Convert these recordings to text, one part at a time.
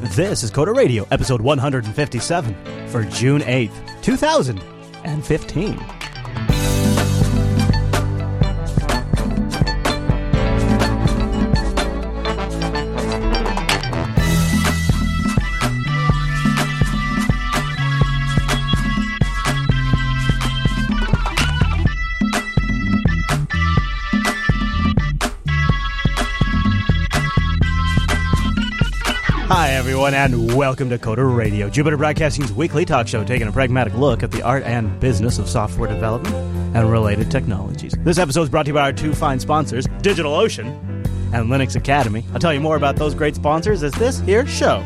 This is Coder Radio, episode 157 for June 8th, 2015. Everyone, and welcome to Coder Radio, Jupiter Broadcasting's weekly talk show taking a pragmatic look at the art and business of software development and related technologies. This episode is brought to you by our two fine sponsors, DigitalOcean and Linux Academy. I'll tell you more about those great sponsors as this here show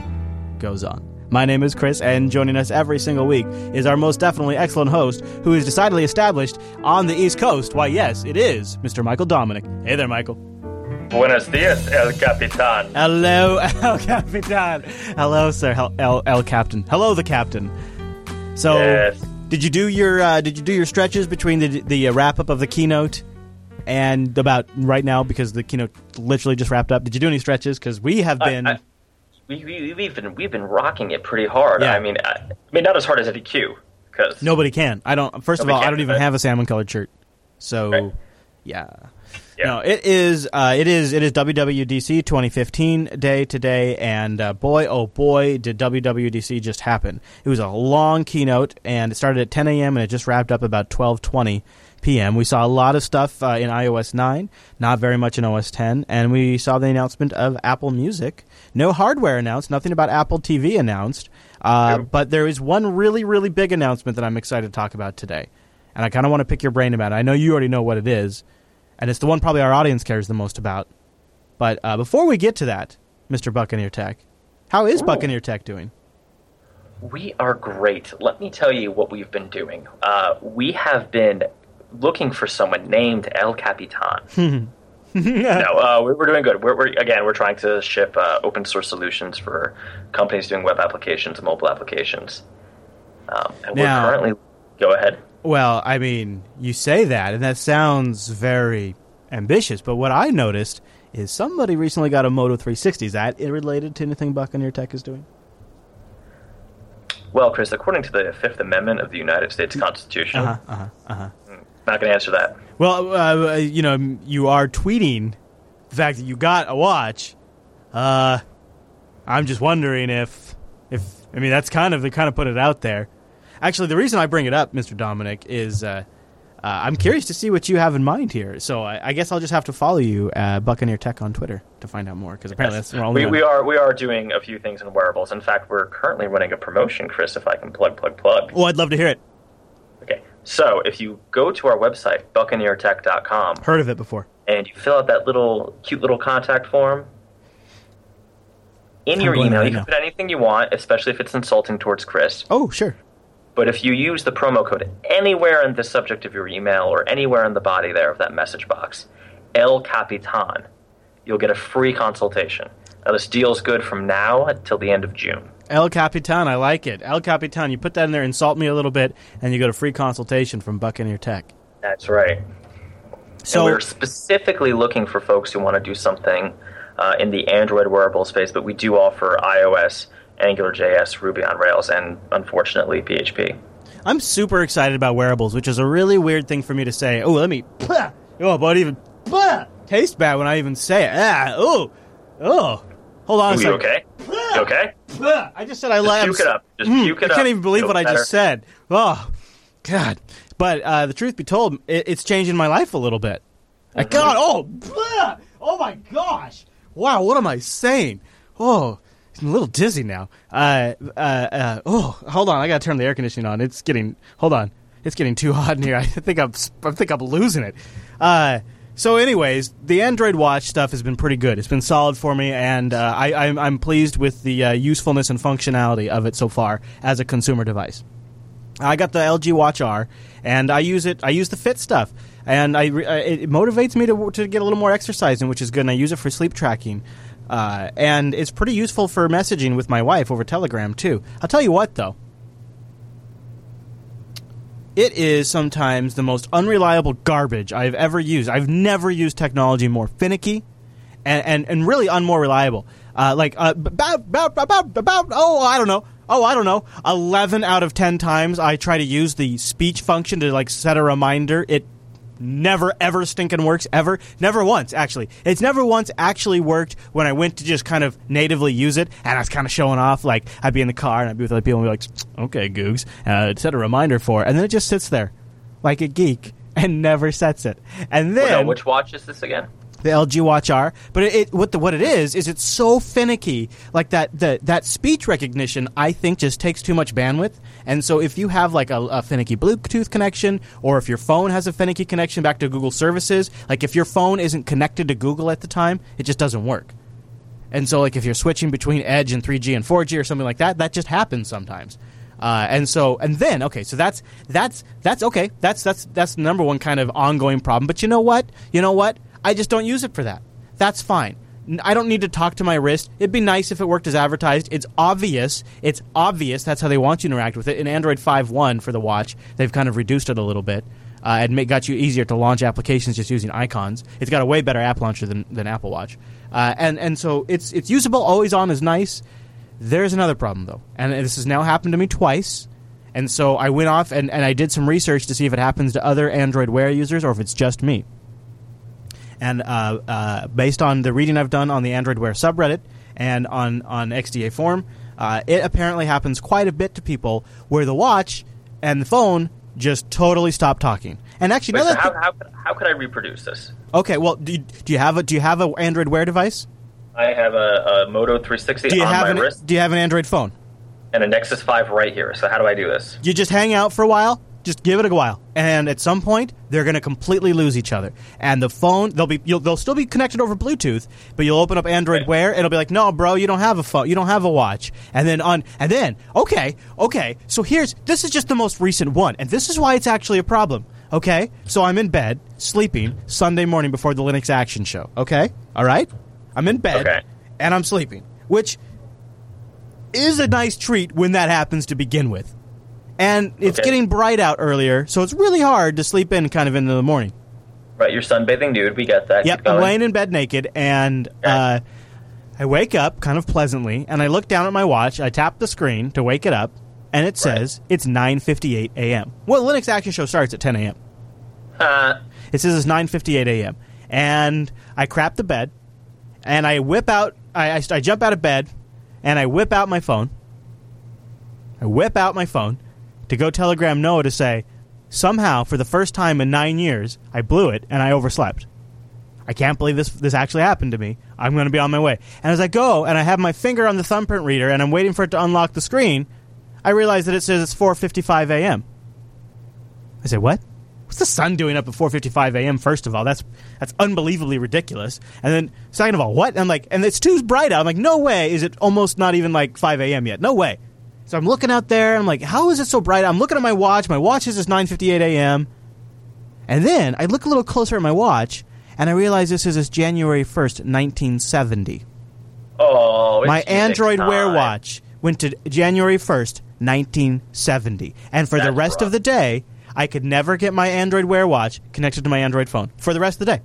goes on. My name is Chris, and joining us every single week is our most definitely excellent host, who is decidedly established on the East Coast. Why, yes, it is Mr. Michael Dominic. Hey there, Michael. Buenos dias, El Capitan. Hello, El Capitan. Hello, sir. Hel- El, El Captain. Hello, the Captain. So, Yes. did you do your uh, did you do your stretches between the the uh, wrap up of the keynote and about right now because the keynote literally just wrapped up? Did you do any stretches? Because we have been. I- we, we, we've been we've been rocking it pretty hard. Yeah. I mean, I, I mean, not as hard as EQ because Nobody can. I don't. First of all, I don't even have a salmon colored shirt. So, Right. yeah. Yeah. No, it is. Uh, it is. It is WWDC 2015 day today, and uh, boy, oh boy, did WWDC just happen! It was a long keynote, and it started at 10 a.m. and it just wrapped up about 12:20 p.m. We saw a lot of stuff uh, in iOS 9, not very much in OS 10, and we saw the announcement of Apple Music. No hardware announced, nothing about Apple TV announced, uh, Yep. but there is one really, really big announcement that I'm excited to talk about today, and I kind of want to pick your brain about it. I know you already know what it is and it's the one probably our audience cares the most about. But uh, before we get to that, Mr. Buccaneer Tech, how is Ooh. Buccaneer Tech doing? we are great. Let me tell you what we've been doing. Uh, we have been looking for someone named El Capitan. no, uh, we're, we're doing good. We're, we're again, we're trying to ship uh, open source solutions for companies doing web applications and mobile applications. Um, and Now- we're currently go ahead. Well, I mean, you say that, and that sounds very ambitious. But what I noticed is somebody recently got a Moto 360. Is that related to anything Buccaneer Tech is doing? Well, Chris, according to the Fifth Amendment of the United States Constitution, Uh huh. Uh huh. Uh huh. not going to answer that. Well, uh, you know, you are tweeting the fact that you got a watch. Uh, I'm just wondering if, if I mean, that's kind of they kind of put it out there. Actually, the reason I bring it up, Mr. Dominic, is uh, uh, I'm curious to see what you have in mind here. So I, I guess I'll just have to follow you, uh, Buccaneer Tech, on Twitter to find out more. Because apparently that's we're We, we are we are doing a few things in wearables. In fact, we're currently running a promotion, Chris. If I can plug plug plug. Oh, I'd love to hear it. Okay, so if you go to our website buccaneertech.com Heard of it before. and you fill out that little cute little contact form. In I'm your email, right you can now. put anything you want, especially if it's insulting towards Chris. Oh, sure. But if you use the promo code anywhere in the subject of your email or anywhere in the body there of that message box, El Capitan, you'll get a free consultation. Now, this deal's good from now until the end of June. El Capitan, I like it. El Capitan, you put that in there, insult me a little bit, and you get a free consultation from Buccaneer Tech. That's right. So and we're specifically looking for folks who want to do something uh, in the Android wearable space, but we do offer iOS, AngularJS, Ruby on Rails, and unfortunately PHP. I'm super excited about wearables, which is a really weird thing for me to say. Oh, let me. Oh, but even tastes bad when I even say it. Ah, oh, oh. Hold on a Are you second. okay? You okay? I just said I like. puke it up. Just Mm, puke it I up. can't even believe what I just said. Oh, God. But uh, the truth be told, it, it's changing my life a little bit. Mm-hmm. I God, oh, bleh! oh my gosh! Wow, what am I saying? Oh, I'm a little dizzy now. Uh, uh, uh, oh, hold on, I gotta turn the air conditioning on. It's getting. Hold on, it's getting too hot in here. I think I'm. I think I'm losing it. Uh, so, anyways, the Android Watch stuff has been pretty good. It's been solid for me, and uh, I, I'm, I'm pleased with the uh, usefulness and functionality of it so far as a consumer device. I got the LG Watch R, and I use it. I use the Fit stuff, and I re- uh, it it motivates me to to get a little more exercise in, which is good. And I use it for sleep tracking, uh, and it's pretty useful for messaging with my wife over Telegram too. I'll tell you what, though, it is sometimes the most unreliable garbage I've ever used. I've never used technology more finicky and, and, and really un more reliable. Uh, like uh, about, about about about oh I don't know oh I don't know eleven out of ten times I try to use the speech function to like set a reminder. It never ever stinking works ever never once actually it's never once actually worked when i went to just kind of natively use it and i was kind of showing off like i'd be in the car and i'd be with other people and be like okay googs uh, set a reminder for it. and then it just sits there like a geek and never sets it and then Well, no, which watch is this again? The LG Watch R. But it, it what the what it is is it's so finicky. Like that that that speech recognition, I think, just takes too much bandwidth. And so if you have like a, a finicky Bluetooth connection, or if your phone has a finicky connection back to Google services, like if your phone isn't connected to Google at the time, it just doesn't work. And so, like, if you're switching between Edge and 3G and 4G or something like that, that just happens sometimes. Uh, and so, and then, okay, so that's that's that's okay. That's that's that's the number one kind of ongoing problem. But you know what? You know what? I just don't use it for that. That's fine. I don't need to talk to my wrist. It'd be nice if it worked as advertised. It's obvious. It's obvious. That's how they want you to interact with it. In Android 5.1 for the watch, they've kind of reduced it a little bit. Uh, got you easier to launch applications just using icons. It's got a way better app launcher than, than Apple Watch, uh, and and so it's it's usable. Always on is nice. There's another problem though, and this has now happened to me twice. And so I went off and, and I did some research to see if it happens to other Android Wear users or if it's just me. And uh, uh, based on the reading I've done on the Android Wear subreddit and on, on XDA Forum, uh, it apparently happens quite a bit to people where the watch and the phone just totally stop talking. And actually, Wait, so how, how, could- how could I reproduce this? okay, well, do you, do you have a do you have an Android Wear device? I have a, a Moto 360 Do you on have my an wrist Do you have an Android phone? and a Nexus 5 right here. So how do I do this? You just hang out for a while. Just give it a while, and at some point they're going to completely lose each other. And the phone, they'll be, you'll, they'll still be connected over Bluetooth, but you'll open up Android Right. Wear, and it'll be like, no, bro, you don't have a phone, you don't have a watch. And then on, and then, okay, okay. So here's, this is just the most recent one, and this is why it's actually a problem. Okay, so I'm in bed sleeping Sunday morning before the Linux Action Show. Okay, all right, I'm in bed Okay. and I'm sleeping, which is a nice treat when that happens to begin with. And it's Okay. getting bright out earlier, so it's really hard to sleep in kind of into the morning. Right, you're sunbathing, dude. We get that. Yep, I'm laying in bed naked, and uh, I wake up kind of pleasantly, and I look down at my watch. I tap the screen to wake it up, and it says it's 9:58 a.m. Well, Linux Action Show starts at 10 a.m. Uh, It says it's 9:58 a.m. And I crap the bed, and I whip out. I, I, I jump out of bed, and I whip out my phone. I whip out my phone to go telegram Noah to say, somehow for the first time in nine years, I blew it and I overslept. I can't believe this this actually happened to me. I'm going to be on my way. And as I go and I have my finger on the thumbprint reader and I'm waiting for it to unlock the screen, I realize that it says it's 4:55 a.m. I say, "What? What's the sun doing up at 4:55 a.m.?" First of all, that's that's unbelievably ridiculous. And then second of all, what? And I'm like, and it's too bright out. I'm like, no way. Is it almost not even like 5 a.m. yet? No way. So I'm looking out there. I'm like, how is it so bright? I'm looking at my watch. My watch says it's 9:58 a.m. And then I look a little closer at my watch, and I realize this is January 1st, 1970. oh, My Android Wear watch went to January 1st, 1970. And for the That's rest of the day, I could never get my Android Wear watch connected to my Android phone for the rest of the day.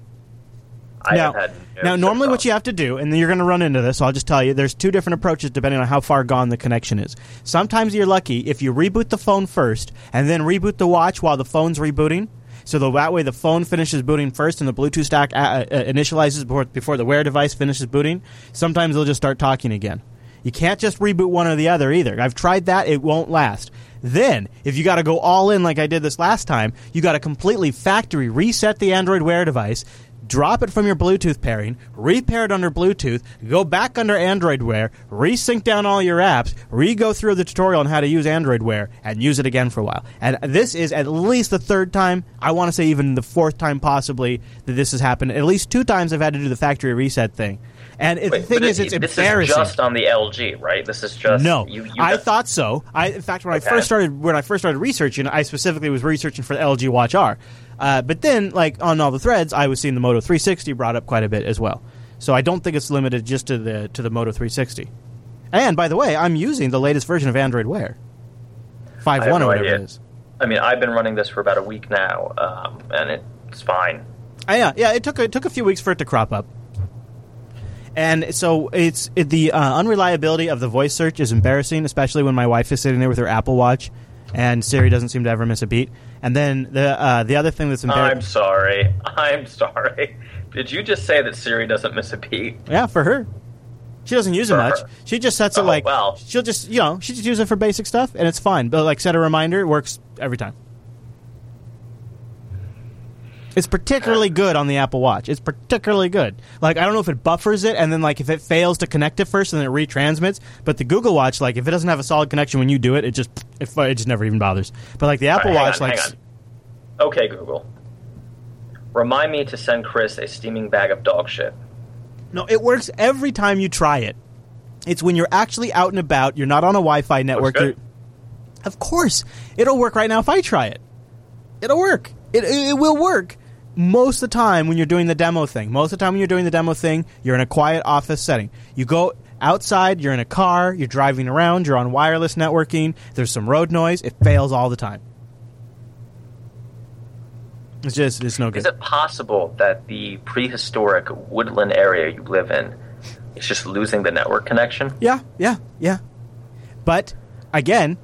I now, have had no now normally what you have to do, and you're going to run into this, so I'll just tell you, there's two different approaches depending on how far gone the connection is. Sometimes you're lucky if you reboot the phone first and then reboot the watch while the phone's rebooting. So the, that way the phone finishes booting first and the Bluetooth stack uh, uh, initializes before, before the Wear device finishes booting. Sometimes they'll just start talking again. You can't just reboot one or the other either. I've tried that; it won't last. Then, if you got to go all in like I did this last time, you got to completely factory reset the Android Wear device, drop it from your Bluetooth pairing, repair it under Bluetooth, go back under Android Wear, resync down all your apps, re-go through the tutorial on how to use Android Wear, and use it again for a while. And this is at least the third time, I want to say even the fourth time possibly, that this has happened. At least two times I've had to do the factory reset thing. And it, Wait, the thing is, it- it's this embarrassing. is just on the LG, right? This is just No, You, you I thought so. I, in fact, when Okay. I first started, when I first started researching, I specifically was researching for the LG Watch R. Uh, but then, like on all the threads, I was seeing the Moto 360 brought up quite a bit as well. So I don't think it's limited just to the to the Moto 360. And by the way, I'm using the latest version of Android Wear, five I one or whatever idea. it is. I mean, I've been running this for about a week now, um, and it's fine. Uh, yeah, yeah. It took a, it took a few weeks for it to crop up. And so it's it, the uh, unreliability of the voice search is embarrassing, especially when my wife is sitting there with her Apple Watch, and Siri doesn't seem to ever miss a beat. And then the uh, the other thing that's embarrassing. I'm sorry. I'm sorry. Did you just say that Siri doesn't miss a beat? yeah, for her, she doesn't use it much. her. She just sets it Oh, like well. she'll just you know she just use it for basic stuff, and it's fine. But like set a reminder, it works every time. It's particularly good on the Apple Watch. It's particularly good. Like I don't know if it buffers it, and then like if it fails to connect it first, and then it retransmits. But the Google Watch, like if it doesn't have a solid connection when you do it, it just it, it just never even bothers. But like the Apple right, Watch, on, like. Okay, Google. Remind me to send Chris a steaming bag of dog shit. no, it works every time you try it. It's when you're actually out and about. You're not on a Wi-Fi network. Of course, it'll work right now if I try it. It'll work. It, it, it will work most of the time when you're doing the demo thing. Most of the time when you're doing the demo thing, you're in a quiet office setting. You go outside, you're in a car, you're driving around, you're on wireless networking, there's some road noise, it fails all the time. It's just, it's no good. Is it possible that the prehistoric woodland area you live in is just losing the network connection? Yeah, yeah, yeah. But again,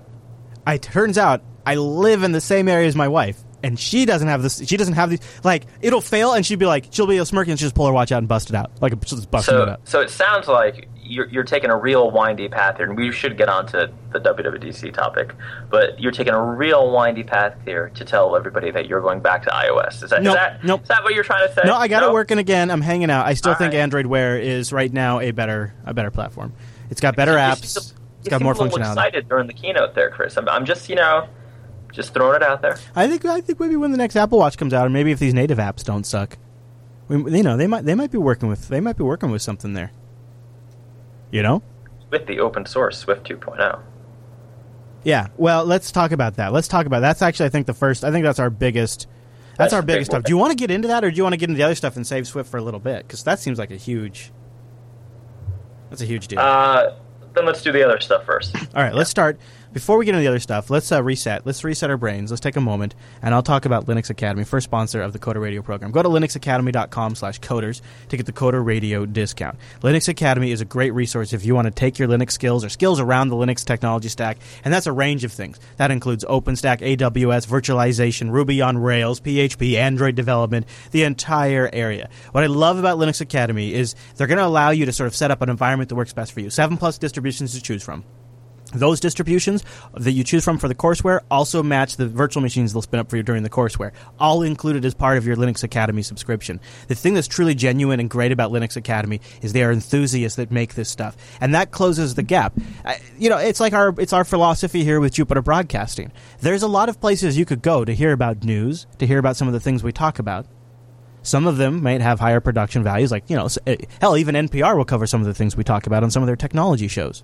it turns out I live in the same area as my wife, and she doesn't have this. She doesn't have these. Like it'll fail, and she'd be like, she'll be smirking, and she'll just pull her watch out and bust it out. Like she'll just bust it So, out. so it sounds like you're, you're taking a real windy path here, and we should get onto the WWDC topic. But you're taking a real windy path here to tell everybody that you're going back to iOS. Is that, Nope, is that, nope. is that what you're trying to say? No, I got it working again. I'm hanging out. I still All think right. Android Wear is right now a better a better platform. It's got better apps. to- It's got more a little functionality. Excited during the keynote there, Chris. I'm, I'm just you know, just throwing it out there. I think I think maybe when the next Apple Watch comes out, or maybe if these native apps don't suck, we, you know, they might they might be working with they might be working with something there. You know. With the open source Swift oh. 2.0. Yeah. Well, let's talk about that. Let's talk about that's actually I think the first. I think that's our biggest. That's, That's our the big biggest stuff. Do you want to get into that, or do you want to get into the other stuff and save Swift for a little bit? Because that seems like a huge. That's a huge deal. Uh, then let's do the other stuff first. All right, let's start. Before we get into the other stuff, let's uh, reset. Let's reset our brains. Let's take a moment, and I'll talk about Linux Academy, first sponsor of the Coder Radio program. Go to linuxacademy.com slash coders to get the Coder Radio discount. Linux Academy is a great resource if you want to take your Linux skills or skills around the Linux technology stack, and that's a range of things. That includes OpenStack, AWS, virtualization, Ruby on Rails, PHP, Android development, the entire area. What I love about Linux Academy is they're going to allow you to sort of set up an environment that works best for you. Seven plus distributions to choose from. Those distributions that you choose from for the courseware also match the virtual machines they'll spin up for you during the courseware, all included as part of your Linux Academy subscription. The thing that's truly genuine and great about Linux Academy is they are enthusiasts that make this stuff, and that closes the gap. I, you know, it's like our it's our philosophy here with Jupiter Broadcasting. There's a lot of places you could go to hear about news, to hear about some of the things we talk about. Some of them might have higher production values, like, you know, eh, hell, even NPR will cover some of the things we talk about on some of their technology shows.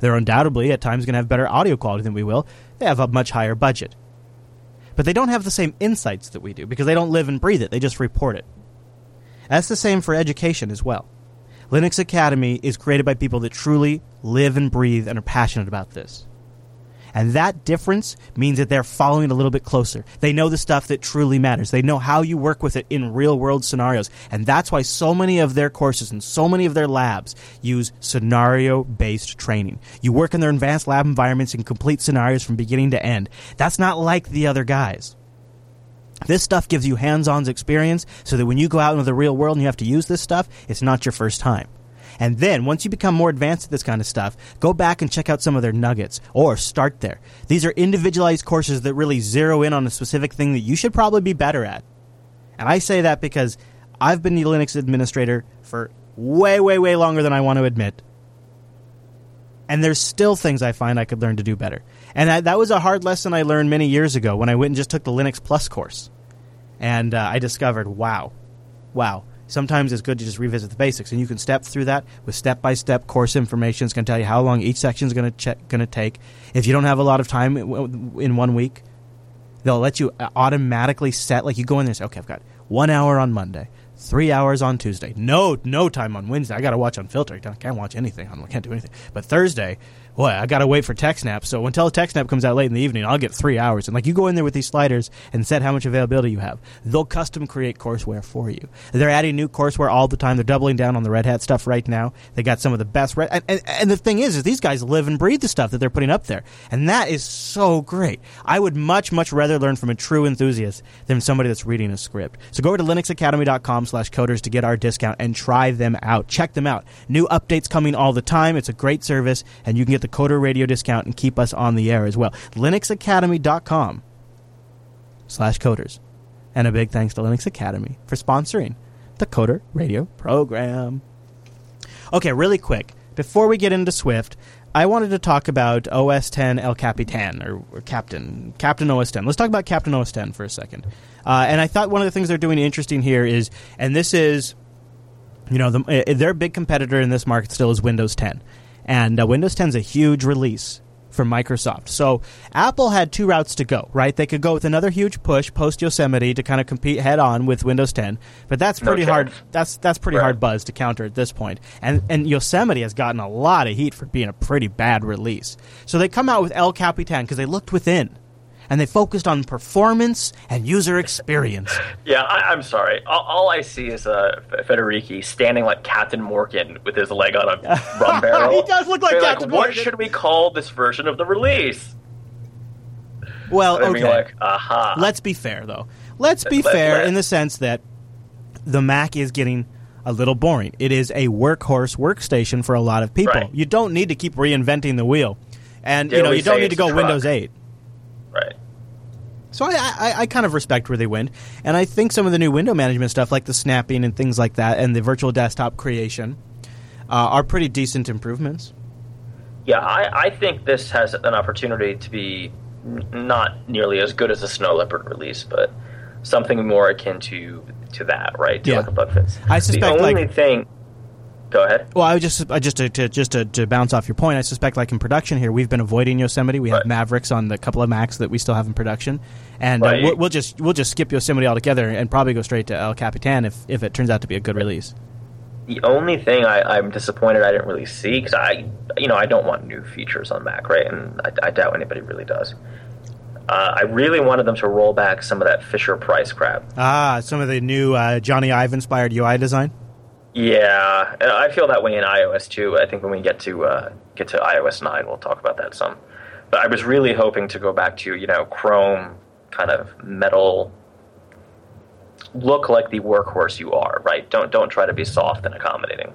They're undoubtedly at times going to have better audio quality than we will. They have a much higher budget. But they don't have the same insights that we do because they don't live and breathe it, they just report it. That's the same for education as well. Linux Academy is created by people that truly live and breathe and are passionate about this. And that difference means that they're following it a little bit closer. They know the stuff that truly matters. They know how you work with it in real world scenarios. And that's why so many of their courses and so many of their labs use scenario based training. You work in their advanced lab environments and complete scenarios from beginning to end. That's not like the other guys. This stuff gives you hands on experience so that when you go out into the real world and you have to use this stuff, it's not your first time. And then, once you become more advanced at this kind of stuff, go back and check out some of their nuggets, or start there. These are individualized courses that really zero in on a specific thing that you should probably be better at. And I say that because I've been the Linux administrator for way, way, way longer than I want to admit. And there's still things I find I could learn to do better. And that was a hard lesson I learned many years ago when I went and just took the Linux Plus course. And uh, I discovered, wow, wow. Sometimes it's good to just revisit the basics, and you can step through that with step-by-step course information. It's going to tell you how long each section is going to going to take. If you don't have a lot of time in one week, they'll let you uh, automatically set. Like you go in there and say, "Okay, I've got one hour on Monday, three hours on Tuesday. No, no time on Wednesday. I got to watch Unfilter. I can't watch anything. I can't do anything. But Thursday, boy, I got to wait for TechSnap. So until TechSnap comes out late in the evening, I'll get three hours. And like you go in there with these sliders and set how much availability you have. They'll custom create courseware for you. They're adding new courseware all the time. They're doubling down on the Red Hat stuff right now. They got some of the best Red. And, and, and the thing is, is these guys live and breathe the stuff that they're putting up there, and that is so great. I would much, much rather learn from a true enthusiast than somebody that's reading a script. So go over to linuxacademy.com/coders to get our discount and try them out. Check them out. New updates coming all the time. It's a great service, and you can get the Coder Radio discount and keep us on the air as well. linuxacademy.com slash coders. And a big thanks to Linux Academy for sponsoring the Coder Radio program. Okay, really quick. Before we get into Swift, I wanted to talk about OS 10 El Capitan, or, or Captain, Captain OS 10. Let's talk about Captain OS 10 for a second. Uh, and I thought one of the things they're doing interesting here is, and this is, you know, the, uh, their big competitor in this market still is Windows 10. And uh, Windows 10 is a huge release for Microsoft. So Apple had two routes to go, right? They could go with another huge push post Yosemite to kind of compete head on with Windows 10, but that's pretty No hard. That's that's pretty Right. hard buzz to counter at this point. And and Yosemite has gotten a lot of heat for being a pretty bad release. So they come out with El Capitan because they looked within. And they focused on performance and user experience. Yeah, I, I'm sorry. All, all I see is uh, F- Federici standing like Captain Morgan with his leg on a rum barrel. He does look like They're Captain What Morgan." should we call this version of the release? Well, okay. like, aha. Let's be fair, though. Let's be Let- fair let- in the sense that the Mac is getting a little boring. It is a workhorse workstation for a lot of people. Right. You don't need to keep reinventing the wheel, and Dare you know you don't need to go a Windows 8. Right. So I, I, I kind of respect where they went, and I think some of the new window management stuff, like the snapping and things like that, and the virtual desktop creation, uh, are pretty decent improvements. Yeah, I, I think this has an opportunity to be not nearly as good as a Snow Leopard release, but something more akin to to that, right? To Yeah. like a bug fix. I suspect, the only like- thing. Go ahead. Well, I would just I just to, to just to, to bounce off your point, I suspect like in production here, we've been avoiding Yosemite. We have Right. Mavericks on the couple of Macs that we still have in production, and uh, we'll, we'll just we'll just skip Yosemite altogether and probably go straight to El Capitan if if it turns out to be a good release. The only thing I, I'm disappointed I didn't really see because I, you know, I don't want new features on Mac, right? And I, I doubt anybody really does. Uh, I really wanted them to roll back some of that Fisher Price crap. Ah, some of the new uh, Jony Ive inspired UI design. Yeah, I feel that way in iOS too. I think when we get to uh, get to iOS nine, we'll talk about that some. But I was really hoping to go back to you know Chrome kind of metal. Look like the workhorse you are, right? Don't don't try to be soft and accommodating.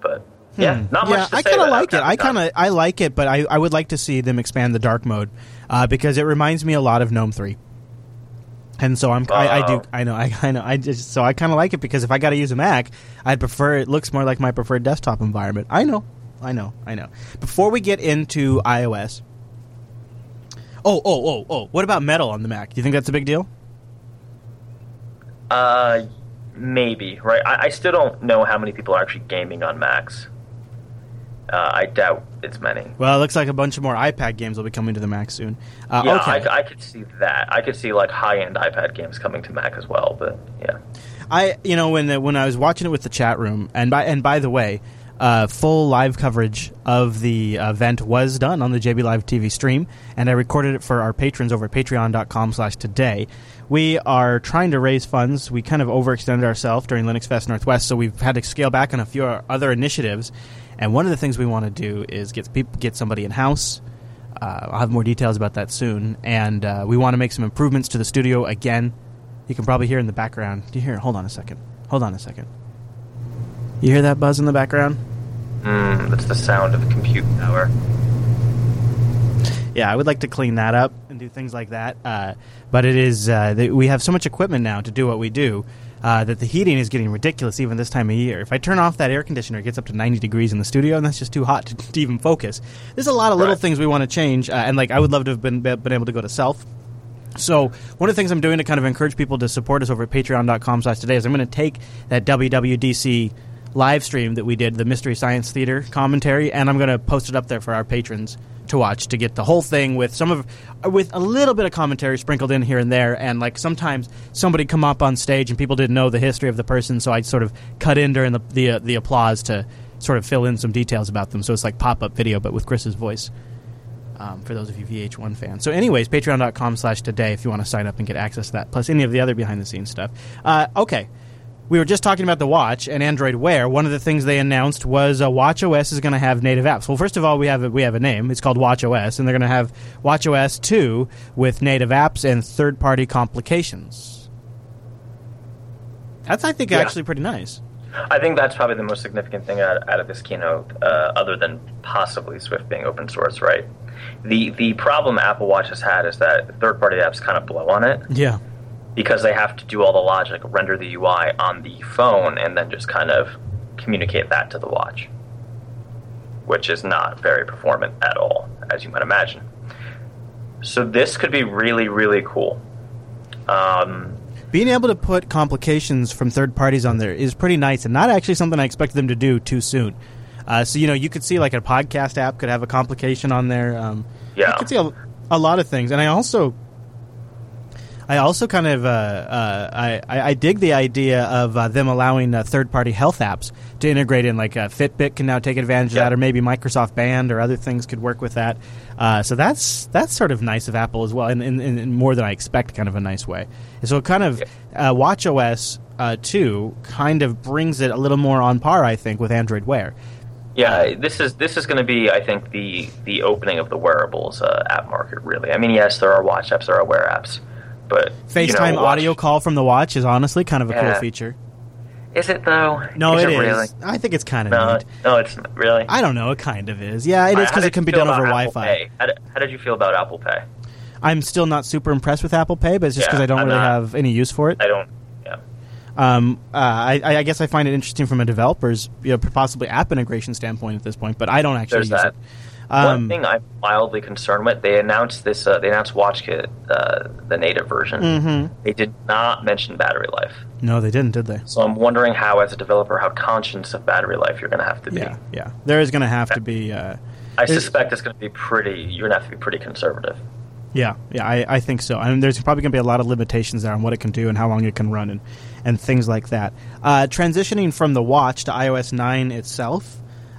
But yeah, not Hmm. yeah, much. To say. I kind of like it. I kind of I like it, but I, I would like to see them expand the dark mode uh, because it reminds me a lot of Gnome three. And so I'm I, I do. I know I, I know I just so I kind of like it because if I got to use a Mac, I'd prefer it looks more like my preferred desktop environment. I know, I know, I know. Before we get into iOS, oh oh oh oh, what about Metal on the Mac? Do you think that's a big deal? Uh, maybe right. I, I still don't know how many people are actually gaming on Macs. Uh, I doubt it's many. Well, it looks like a bunch of more iPad games will be coming to the Mac soon. Uh, Yeah, okay. I, I could see that. I could see like high-end iPad games coming to Mac as well. But yeah, I you know when the, when I was watching it with the chat room and by and by the way, uh, full live coverage of the event was done on the JB Live TV stream, and I recorded it for our patrons over at Patreon.com/slash/today. We are trying to raise funds. We kind of overextended ourselves during Linux Fest Northwest, so we've had to scale back on a few other initiatives. And one of the things we want to do is get people get somebody in house. Uh, I'll have more details about that soon, and uh, we want to make some improvements to the studio again. You can probably hear in the background. Do you hear? Hold on a second. Hold on a second. You hear that buzz in the background? mm, that's the sound of the compute power. Yeah, I would like to clean that up and do things like that. Uh, but it is uh, we have so much equipment now to do what we do uh, that the heating is getting ridiculous even this time of year. If I turn off that air conditioner, it gets up to 90 degrees in the studio, and that's just too hot to, to even focus. There's a lot of little Right. things we want to change, uh, and like I would love to have been been able to go to self. So one of the things I'm doing to kind of encourage people to support us over at patreon.com slash today is I'm going to take that WWDC live stream that we did, the Mystery Science Theater commentary, and I'm going to post it up there for our patrons to watch to get the whole thing with some of with a little bit of commentary sprinkled in here and there and like sometimes somebody come up on stage and people didn't know the history of the person so I sort of cut in during the the, uh, the applause to sort of fill in some details about them so it's like pop-up video but with Chris's voice um, for those of you VH1 fans. So, anyways, patreon.com slash today if you want to sign up and get access to that, plus any of the other behind the scenes stuff. Uh, okay. We were just talking about the watch and Android Wear. One of the things they announced was uh, Watch OS is going to have native apps. Well, first of all, we have a, we have a name. It's called Watch OS, and they're going to have Watch OS 2 with native apps and third party complications. That's, I think, Yeah. actually pretty nice. I think that's probably the most significant thing out, out of this keynote, uh, other than possibly Swift being open source, right? The the problem Apple Watch has had is that third party apps kind of blow on it Yeah. Because they have to do all the logic, render the UI on the phone, and then just kind of communicate that to the watch, which is not very performant at all, as you might imagine. So this could be really, really cool. Um, Being able to put complications from third parties on there is pretty nice, and not actually something I expected them to do too soon. Uh, so you know, you could see like a podcast app could have a complication on there. Um, Yeah. you could see a, a lot of things, and I also, I also kind of, uh, uh, I, I dig the idea of uh, them allowing uh, third-party health apps to integrate in. Like uh, Fitbit can now take advantage of that, or maybe Microsoft Band or other things could work with that. Uh, so that's that's sort of nice of Apple as well, in more than I expect, kind of a nice way. And so kind of uh, Watch OS uh, two kind of brings it a little more on par, I think, with Android Wear. Yeah, this is this is going to be, I think, the the opening of the wearables uh, app market. Really, I mean, yes, there are watch apps, there are wear apps, but you know, FaceTime audio call from the watch is honestly kind of a cool feature. Is it though? No, is it is. Really? I think it's kind of No, neat. no, it's not really. I don't know. It kind of is. Yeah, it is because it can be done over Apple Wi-Fi. How did, how did you feel about Apple Pay? I'm still not super impressed with Apple Pay, but it's just because Yeah, I don't I'm really not. have any use for it. I don't. Yeah, Um, uh, I, I guess I find it interesting from a developer's, you know, possibly app integration standpoint at this point, but I don't actually There's use that. it. Um, One thing I'm mildly concerned with, they announced this. Uh, they announced WatchKit, uh, the native version. mhm. They did not mention battery life. No, they didn't, did they? So I'm wondering how, as a developer, how conscious of battery life you're going to have to be. Yeah, yeah. There is going to have to be. Uh, I suspect it's going to be pretty. You're going to have to be pretty conservative. Yeah, yeah, I, I think so. I mean, there's probably going to be a lot of limitations there on what it can do and how long it can run and, and things like that. Uh, transitioning from the watch to iOS 9 itself,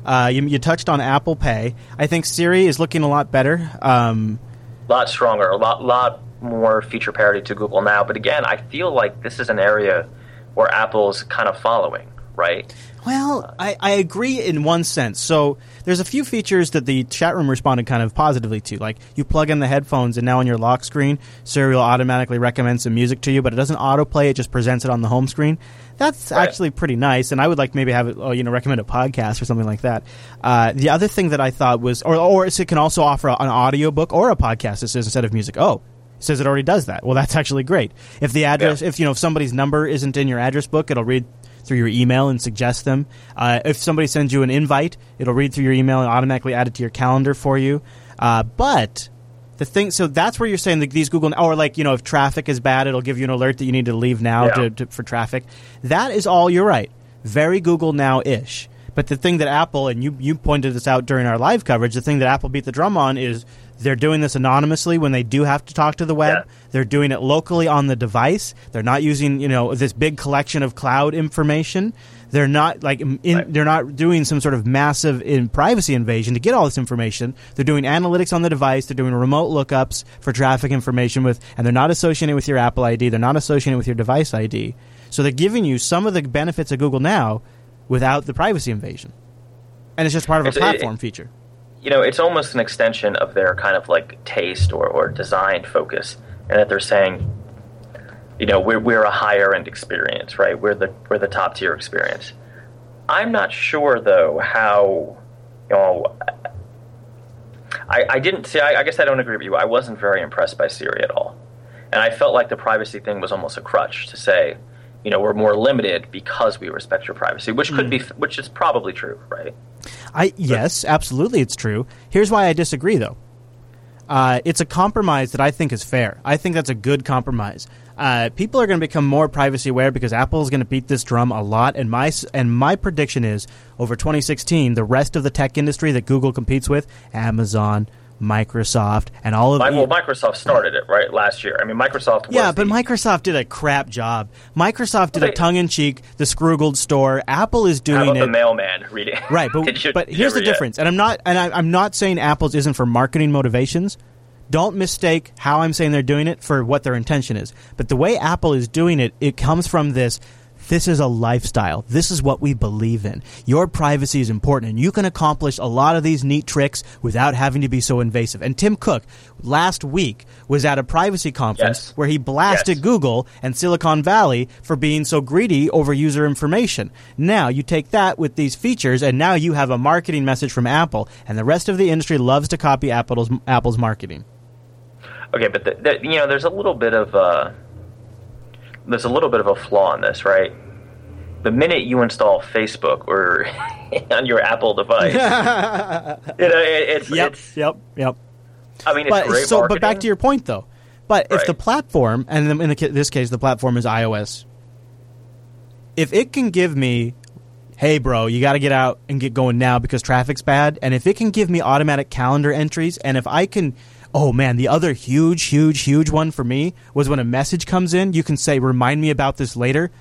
uh, you, you touched on Apple Pay. I think Siri is looking a lot better. Um, A lot stronger, a lot, lot more feature parity to Google now. But again, I feel like this is an area where Apple's kind of following, right? well, I, I agree in one sense. So there's a few features that the chat room responded kind of positively to. Like you plug in the headphones and now on your lock screen, Siri will automatically recommend some music to you, but it doesn't autoplay, it just presents it on the home screen. That's Right. actually pretty nice, and I would like maybe have it, oh, you know, recommend a podcast or something like that. Uh, the other thing that I thought was, or, or it can also offer an audiobook or a podcast that says instead of music, oh, it says it already does that. Well, that's actually great. If the address, Yeah. if you know, if somebody's number isn't in your address book, it'll read through your email and suggest them. Uh, if somebody sends you an invite, it'll read through your email and automatically add it to your calendar for you. Uh, but the thing, so that's where you're saying that these Google, or like you know, if traffic is bad, it'll give you an alert that you need to leave now Yeah. to, to, for traffic. That is all. You're right. Very Google now ish. But the thing that Apple and you you pointed this out during our live coverage, the thing that Apple beat the drum on is they're doing this anonymously when they do have to talk to the web. Yeah. They're doing it locally on the device. They're not using you know this big collection of cloud information. They're not like in, Right. they're not doing some sort of massive in privacy invasion to get all this information. They're doing analytics on the device. They're doing remote lookups for traffic information with, and they're not associating it with your Apple ID. They're not associating it with your device ID. So they're giving you some of the benefits of Google now without the privacy invasion, and it's just part of a It's- it- platform feature. You know, it's almost an extension of their kind of like taste or, or design focus, and that they're saying, you know, we're we're a higher end experience, right? We're the we're the top tier experience. I'm not sure though how, you know, I, I didn't see. I, I guess I don't agree with you. I wasn't very impressed by Siri at all, and I felt like the privacy thing was almost a crutch to say, you know, we're more limited because we respect your privacy, which could be, hmm. which is probably true, right? I yes, absolutely, it's true. Here's why I disagree, though. uh, it's a compromise that I think is fair. I think that's a good compromise. Uh, people are going to become more privacy aware because Apple is going to beat this drum a lot. And my and my prediction is over 2016, the rest of the tech industry that Google competes with, Amazon, Microsoft, and all of well, Microsoft started it right last year. I mean, Microsoft. yeah, but the, Microsoft did a crap job. Microsoft did a tongue-in-cheek, the Scroogled store. Apple is doing it. The mailman reading. Right, but but here's the difference, and I'm not and I, I'm not saying Apple's isn't for marketing motivations. Don't mistake how I'm saying they're doing it for what their intention is. But the way Apple is doing it, it comes from this this is a lifestyle. This is what we believe in. Your privacy is important, and you can accomplish a lot of these neat tricks without having to be so invasive. And Tim Cook last week was at a privacy conference yes. where he blasted yes. Google and Silicon Valley for being so greedy over user information. Now you take that with these features, and now you have a marketing message from Apple, and the rest of the industry loves to copy Apple's Apple's marketing. Okay, but the, the, you know, there's a little bit of. Uh there's a little bit of a flaw in this, right? The minute you install Facebook or on your Apple device, you know, it, it's yep, it's yep, yep. I mean, it's but, so, marketing. but back to your point, though. But right. if the platform, and in this case, the platform is iOS, if it can give me, hey, bro, you got to get out and get going now because traffic's bad, and if it can give me automatic calendar entries, and if I can Oh man, the other huge, huge, huge one for me was when a message comes in, you can say, remind me about this later.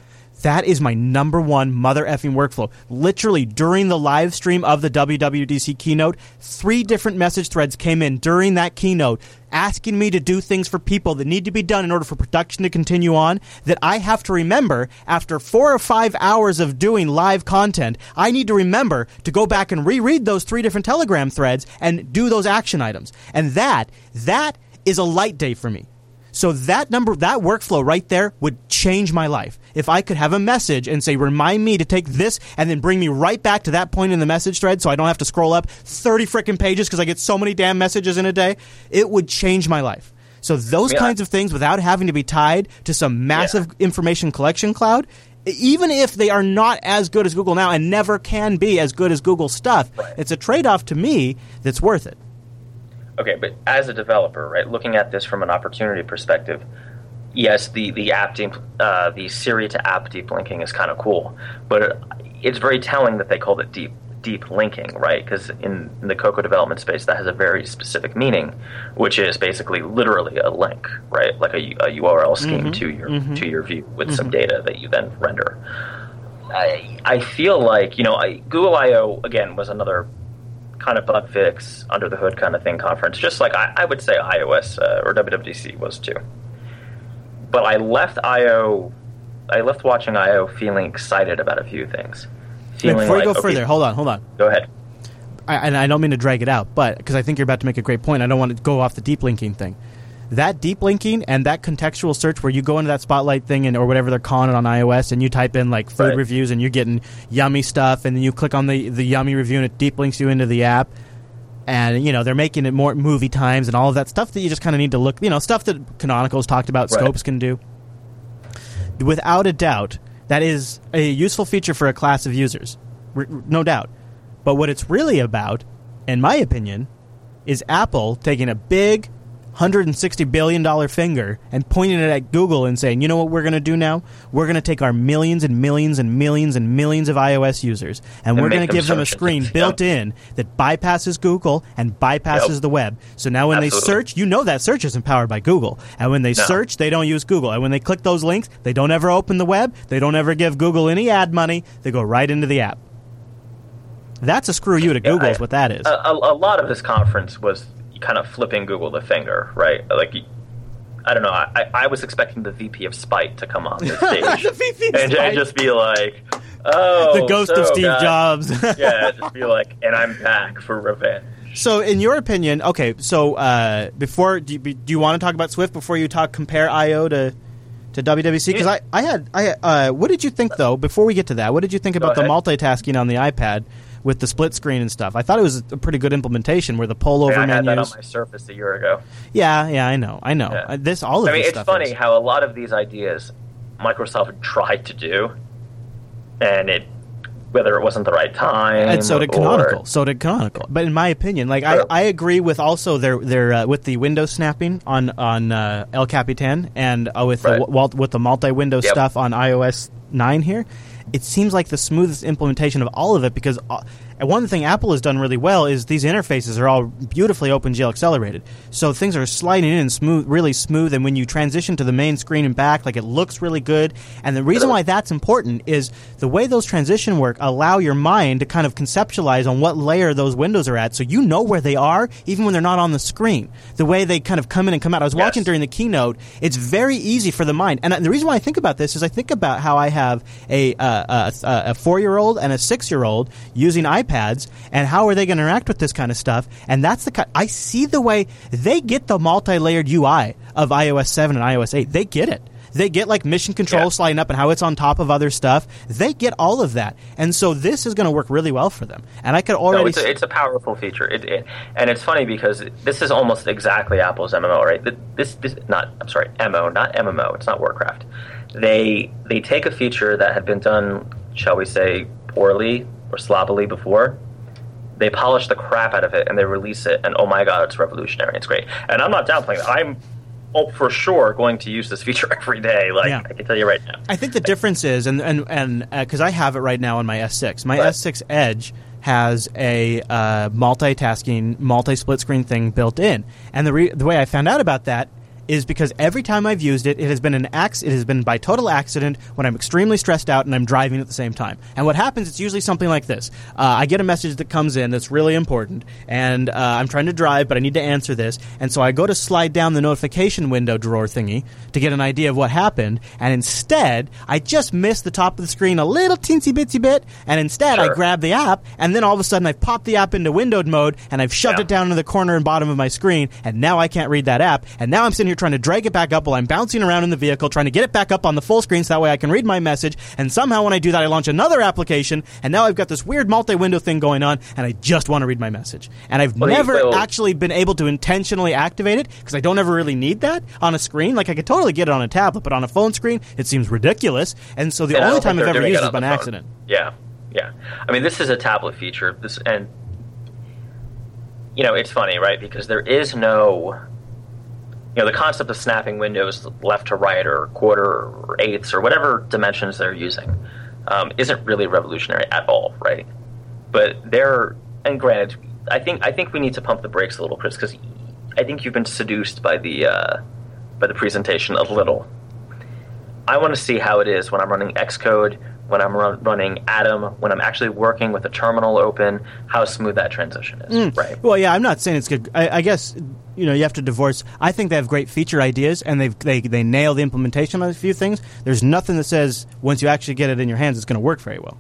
That is my number one mother effing workflow. Literally, during the live stream of the WWDC keynote, three different message threads came in during that keynote asking me to do things for people that need to be done in order for production to continue on that I have to remember after four or five hours of doing live content. I need to remember to go back and reread those three different Telegram threads and do those action items. And that, that is a light day for me. So that number, that workflow right there would change my life. If I could have a message and say, remind me to take this and then bring me right back to that point in the message thread so I don't have to scroll up 30 freaking pages because I get so many damn messages in a day, it would change my life. So those Yeah. kinds of things without having to be tied to some massive information collection cloud, even if they are not as good as Google now and never can be as good as Google stuff, Right. it's a trade off to me that's worth it. Okay, but as a developer, right, looking at this from an opportunity perspective, yes, the the app deep, uh, the Siri to app deep linking is kind of cool, but it's very telling that they called it deep deep linking, right? Because in, in the Cocoa development space, that has a very specific meaning, which is basically literally a link, right, like a, a URL scheme to your to your view with some data that you then render. I, I feel like you know I, Google I/O again was another kind of bug fix under the hood kind of thing conference, just like I, I would say iOS uh, or WWDC was too. But I left IO, I left watching IO feeling excited about a few things. Feeling before you go okay, further, hold on, hold on. Go ahead. I, and I don't mean to drag it out, but because I think you're about to make a great point, I don't want to go off the deep linking thing. That deep linking and that contextual search where you go into that spotlight thing and or whatever they're calling it on iOS and you type in like food Right. reviews and you're getting yummy stuff and then you click on the, the yummy review and it deep links you into the app and you know they're making it more movie times and all of that stuff that you just kind of need to look you know stuff that Canonical's talked about Right. Scopes can do without a doubt that is a useful feature for a class of users R- no doubt but what it's really about in my opinion is Apple taking a big $160 billion finger and pointing it at Google and saying, you know what we're going to do now? We're going to take our millions and millions and millions and millions of iOS users and, And we're going to give them a screen engines. built in that bypasses Google and bypasses Yep. the web. So now when they search, you know that search isn't powered by Google. And when they No. search, they don't use Google. And when they click those links, they don't ever open the web. They don't ever give Google any ad money. They go right into the app. That's a screw you to Yeah, Google I- is what that is. A, a, a lot of this conference was kind of flipping Google the finger, right? Like, I don't know. I, I was expecting the VP of Spite to come on the stage The VP and, and just be like, "Oh, the ghost of Steve guys." Jobs. yeah, just be like, "And I'm back for revenge." So, in your opinion, okay. So, uh, before do you, do you want to talk about Swift before you talk compare IO to to WWC? Because I, I had I uh, what did you think though? Before we get to that, what did you think about the multitasking on the iPad with the split screen and stuff? I thought it was a pretty good implementation where the pull over Yeah, I had that on my Surface a year ago. Yeah, yeah, I know, I know. Yeah. Uh, This all of I mean, it's funny is. how a lot of these ideas Microsoft tried to do, and it whether it wasn't the right time. And so did or- Canonical. So did Canonical. But in my opinion, like I, I agree with also their their uh, with the window snapping on on uh, El Capitan and uh, with Right. the with the multi window Yep. stuff on iOS nine here. It seems like the smoothest implementation of all of it because uh, and one thing Apple has done really well is these interfaces are all beautifully OpenGL accelerated. So things are sliding in smooth, really smooth, and when you transition to the main screen and back, like it looks really good. And the reason why that's important is the way those transition work allow your mind to kind of conceptualize on what layer those windows are at, so you know where they are even when they're not on the screen. The way they kind of come in and come out. I was Yes. watching during the keynote. It's very easy for the mind, and uh, the reason why I think about this is I think about how I have a uh, a, a, a four year old and a six year old using iPads, and how are they going to interact with this kind of stuff? And that's the kind. I see the way they get the multi layered UI of iOS seven and iOS eight. They get it. They get like mission control Yeah. sliding up and how it's on top of other stuff. They get all of that, and so this is going to work really well for them. And I could already. No, it's a, it's a powerful feature. It, it, and it's funny because this is almost exactly Apple's MMO, right? This, this, not, I'm sorry, MO, not MMO. It's not Warcraft. They, they take a feature that had been done, shall we say, poorly or sloppily before. They polish the crap out of it and they release it, and oh my god, it's revolutionary. It's great. And I'm not downplaying it. I'm, oh, for sure, going to use this feature every day. Like Yeah. I can tell you right now. I think the difference is, and and and because I have it right now on my S6, my Right. S6 Edge has a uh, multitasking, multi-split screen thing built in, and the re- the way I found out about that is because every time I've used it, it has been an ax- it has been by total accident when I'm extremely stressed out and I'm driving at the same time. And what happens? It's usually something like this: uh, I get a message that comes in that's really important, and uh, I'm trying to drive, but I need to answer this, and so I go to slide down the notification window drawer thingy to get an idea of what happened, and instead I just miss the top of the screen a little teensy bitsy bit, and instead I Sure. grab the app, and then all of a sudden I've popped the app into windowed mode, and I've shoved Yeah. it down into the corner and bottom of my screen, and now I can't read that app, and now I'm sitting here trying to drag it back up while I'm bouncing around in the vehicle, trying to get it back up on the full screen so that way I can read my message, and somehow when I do that I launch another application, and now I've got this weird multi-window thing going on, and I just want to read my message. And I've Well, never well- actually been able to intentionally activate it, because I don't ever really need that on a screen. Like I could totally get it on a tablet, but on a phone screen, it seems ridiculous, and so the And only time I've ever used it it by accident. Yeah, yeah. I mean, this is a tablet feature. This and you know, it's funny, right? Because there is no, you know, the concept of snapping windows left to right or quarter or eighths or whatever dimensions they're using um, isn't really revolutionary at all, right? But they're and granted, I think I think we need to pump the brakes a little, Chris, because I think you've been seduced by the uh, by the presentation a little. I want to see how it is when I'm running Xcode, when I'm run, running Atom, when I'm actually working with a terminal open, how smooth that transition is, right? Well, yeah, I'm not saying it's good. I, I guess you know you have to divorce. I think they have great feature ideas, and they they they nail the implementation on a few things. There's nothing that says once you actually get it in your hands, it's going to work very well.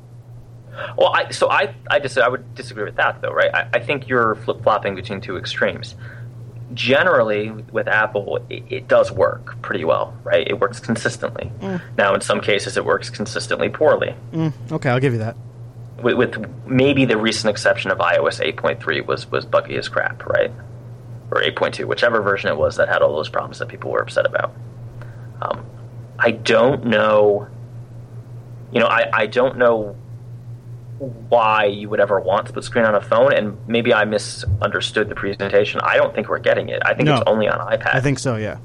Well, I, so I, I dis- I would disagree with that though, right? I, I think you're flip flopping between two extremes. Generally, with Apple, it, it does work pretty well, right? It works consistently. Mm. Now, in some cases, it works consistently poorly. Mm. Okay, I'll give you that. with, with maybe the recent exception of iOS 8.3 was was buggy as crap, right? Or 8.2, whichever version it was that had all those problems that people were upset about. Um, I don't know. You know, I, I don't know why you would ever want split screen on a phone, and maybe I misunderstood the presentation. I don't think we're getting it. I think No. it's only on iPad. I think so. Yeah.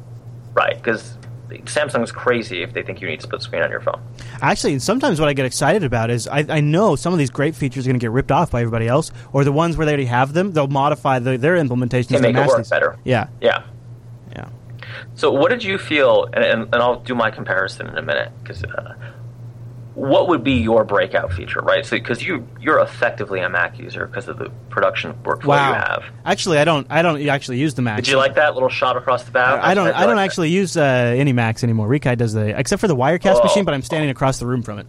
right because Samsung's crazy if they think you need to split screen on your phone. Actually, sometimes what I get excited about is I, I know some of these great features are going to get ripped off by everybody else, or the ones where they already have them, they'll modify the, their implementations To to make it work these. better. Yeah, Yeah. yeah. So, what did you feel? And, and, and I'll do my comparison in a minute. Because uh, what would be your breakout feature, right? So, because you you're effectively a Mac user because of the production workflow Wow. you have. Actually, I don't. I don't actually use the Mac. Did you like that little shot across the bow? I don't. I don't like actually use uh, any Macs anymore. Rekai does the except for the Wirecast Oh. machine, but I'm standing across the room from it.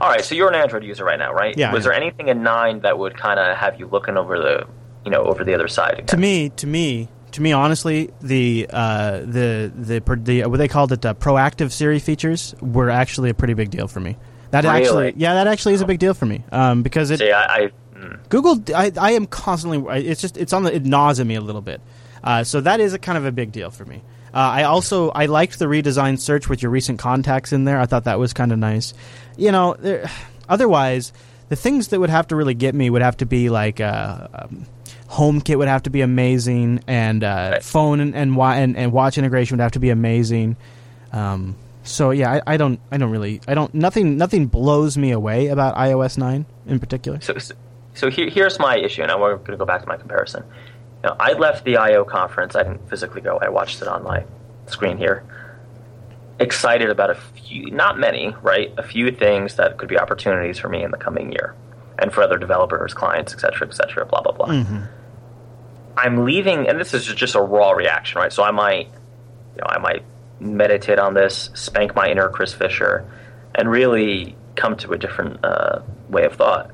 All right, so you're an Android user right now, right? Yeah, Was there anything in nine that would kind of have you looking over the, you know, over the other side? Again? To me, to me, to me, honestly, the uh, the the the, the what they called it, uh, proactive Siri features were actually a pretty big deal for me. That Really? actually, yeah, that actually is a big deal for me um, because it See, I, I mm, Google, I, I am constantly. It's just it's on the it gnaws at me a little bit. Uh, so that is a kind of a big deal for me. Uh, I also I liked the redesigned search with your recent contacts in there. I thought that was kind of nice. You know, there, otherwise the things that would have to really get me would have to be like uh, um, HomeKit would have to be amazing, and uh, Right. phone and and, and and watch integration would have to be amazing. Um, so yeah, I, I don't I don't really I don't nothing nothing blows me away about iOS nine in particular. So, so, so here, here's my issue, and I'm going to go back to my comparison. You know, I left the I/O conference. I didn't physically go. I watched it on my screen here. Excited about a few, not many, right? A few things that could be opportunities for me in the coming year, and for other developers, clients, et cetera, et cetera. Blah blah blah. I'm leaving, and this is just a raw reaction, right? So I might, you know, I might meditate on this, spank my inner Chris Fisher, and really come to a different uh, way of thought.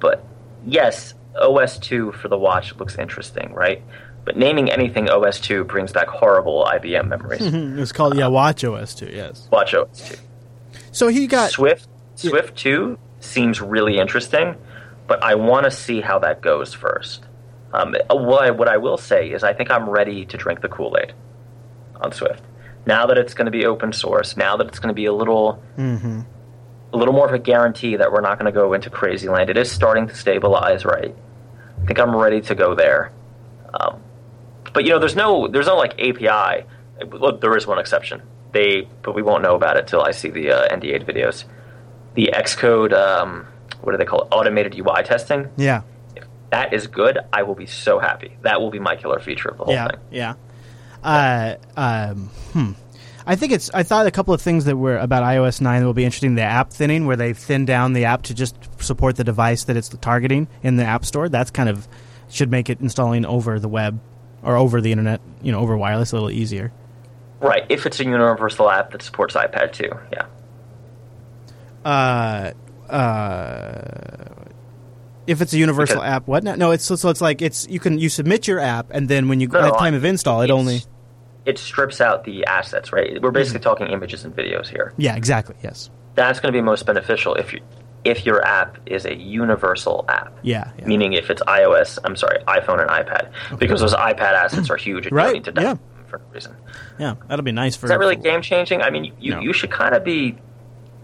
But yes, OS 2 for the watch looks interesting, right? But naming anything OS 2 brings back horrible IBM memories. It's called yeah Watch OS two. Yes. Watch OS 2. So he got Swift Swift 2 seems really interesting, but I want to see how that goes first. Um, what, I, what I will say is I think I'm ready to drink the Kool-Aid on Swift. Now that it's going to be open source, now that it's going to be a little a little more of a guarantee that we're not going to go into crazy land. It is starting to stabilize, right? I think I'm ready to go there. Um, but you know, there's no there's no like API. Well, there is one exception. They, but we won't know about it till I see the uh, ND8 videos. The Xcode, um, what do they call it? Automated UI testing. yeah that is good, I will be so happy. That will be my killer feature of the whole yeah thing. yeah. Uh, um, hmm. I think it's. I thought a couple of things that were about iOS nine that will be interesting. The app thinning, where they thin down the app to just support the device that it's targeting in the app store. That's kind of should make it installing over the web or over the internet, you know, over wireless a little easier. Right. If it's a universal app that supports iPad too, yeah. Uh, uh, if it's a universal Because- app, what? No. It's so, so it's like it's you can you submit your app and then when you No, at time of install, it only it strips out the assets, right? We're basically mm-hmm. talking images and videos here. yeah exactly yes That's going to be most beneficial if you if your app is a universal app. yeah, yeah. Meaning if it's iOS, I'm sorry, iPhone and iPad, because those iPad assets are huge. And you Right, don't need to yeah. for no reason. yeah that'll be nice for Is that really game changing? I mean, you, you, No. you should kind of be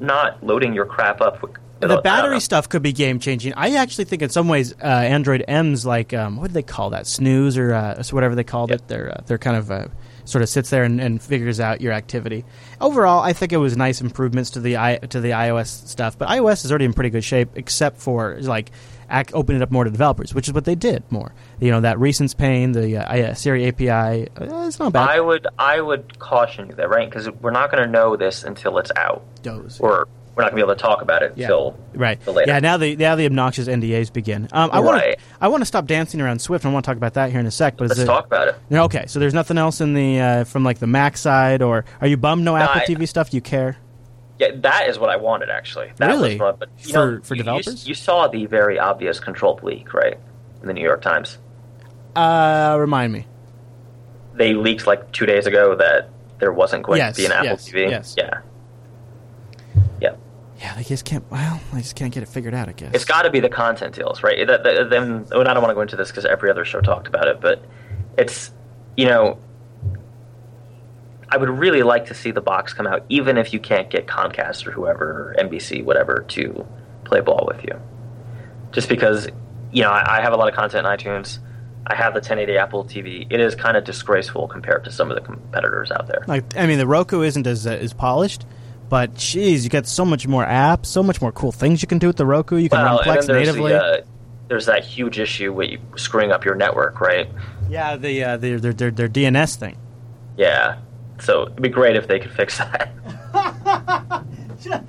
not loading your crap up with the battery stuff could be game changing. I actually think in some ways uh, Android M's like um, what do they call that snooze or uh, whatever they called Yeah. it. They're uh, they're kind of uh, sort of sits there and, and figures out your activity. Overall, I think it was nice improvements to the i to the iOS stuff, but iOS is already in pretty good shape except for like ac open it up more to developers, which is what they did more. You know that recents pane, the uh, uh, Siri API, uh, it's not bad. I would I would caution you there, right? Because we're not going to know this until it's out, Doze. or we're not going to be able to talk about it Yeah. Right. till later. Yeah. Now the now the obnoxious NDAs begin. Um, I want Right. I want to stop dancing around Swift. I want to talk about that here in a sec. But Let's it, talk about it. Okay. So there's nothing else in the uh, from like the Mac side, or are you bummed no Apple I- TV stuff? You care? Yeah, that is what I wanted actually. That Really? Was what, but, you For- know, for you- you- developers? you, saw the very obvious controlled leak, right? In the New York Times, Uh, remind me. they leaked like two days ago that there wasn't going Yes, to be an Apple yes, TV. yes. Yeah, yeah. Yeah, they just can't. Well, they just can't get it figured out. I guess It's got to be the content deals, right? That, that, then, and I don't want to go into this because every other show talked about it, but it's, you know, I would really like to see the box come out, even if you can't get Comcast or whoever, or NBC, whatever, to play ball with you. Just because, you know, I, I have a lot of content in iTunes. I have the 1080 Apple TV. It is kind of disgraceful compared to some of the competitors out there. Like, I mean, the Roku isn't as uh, as polished, but geez, you got so much more apps, so much more cool things you can do with the Roku. You can Well, run Plex there's natively. the, uh, there's that huge issue with you screwing up your network, right? yeah, the uh, their, their their their DNS thing. Yeah. So it'd be great if they could fix that.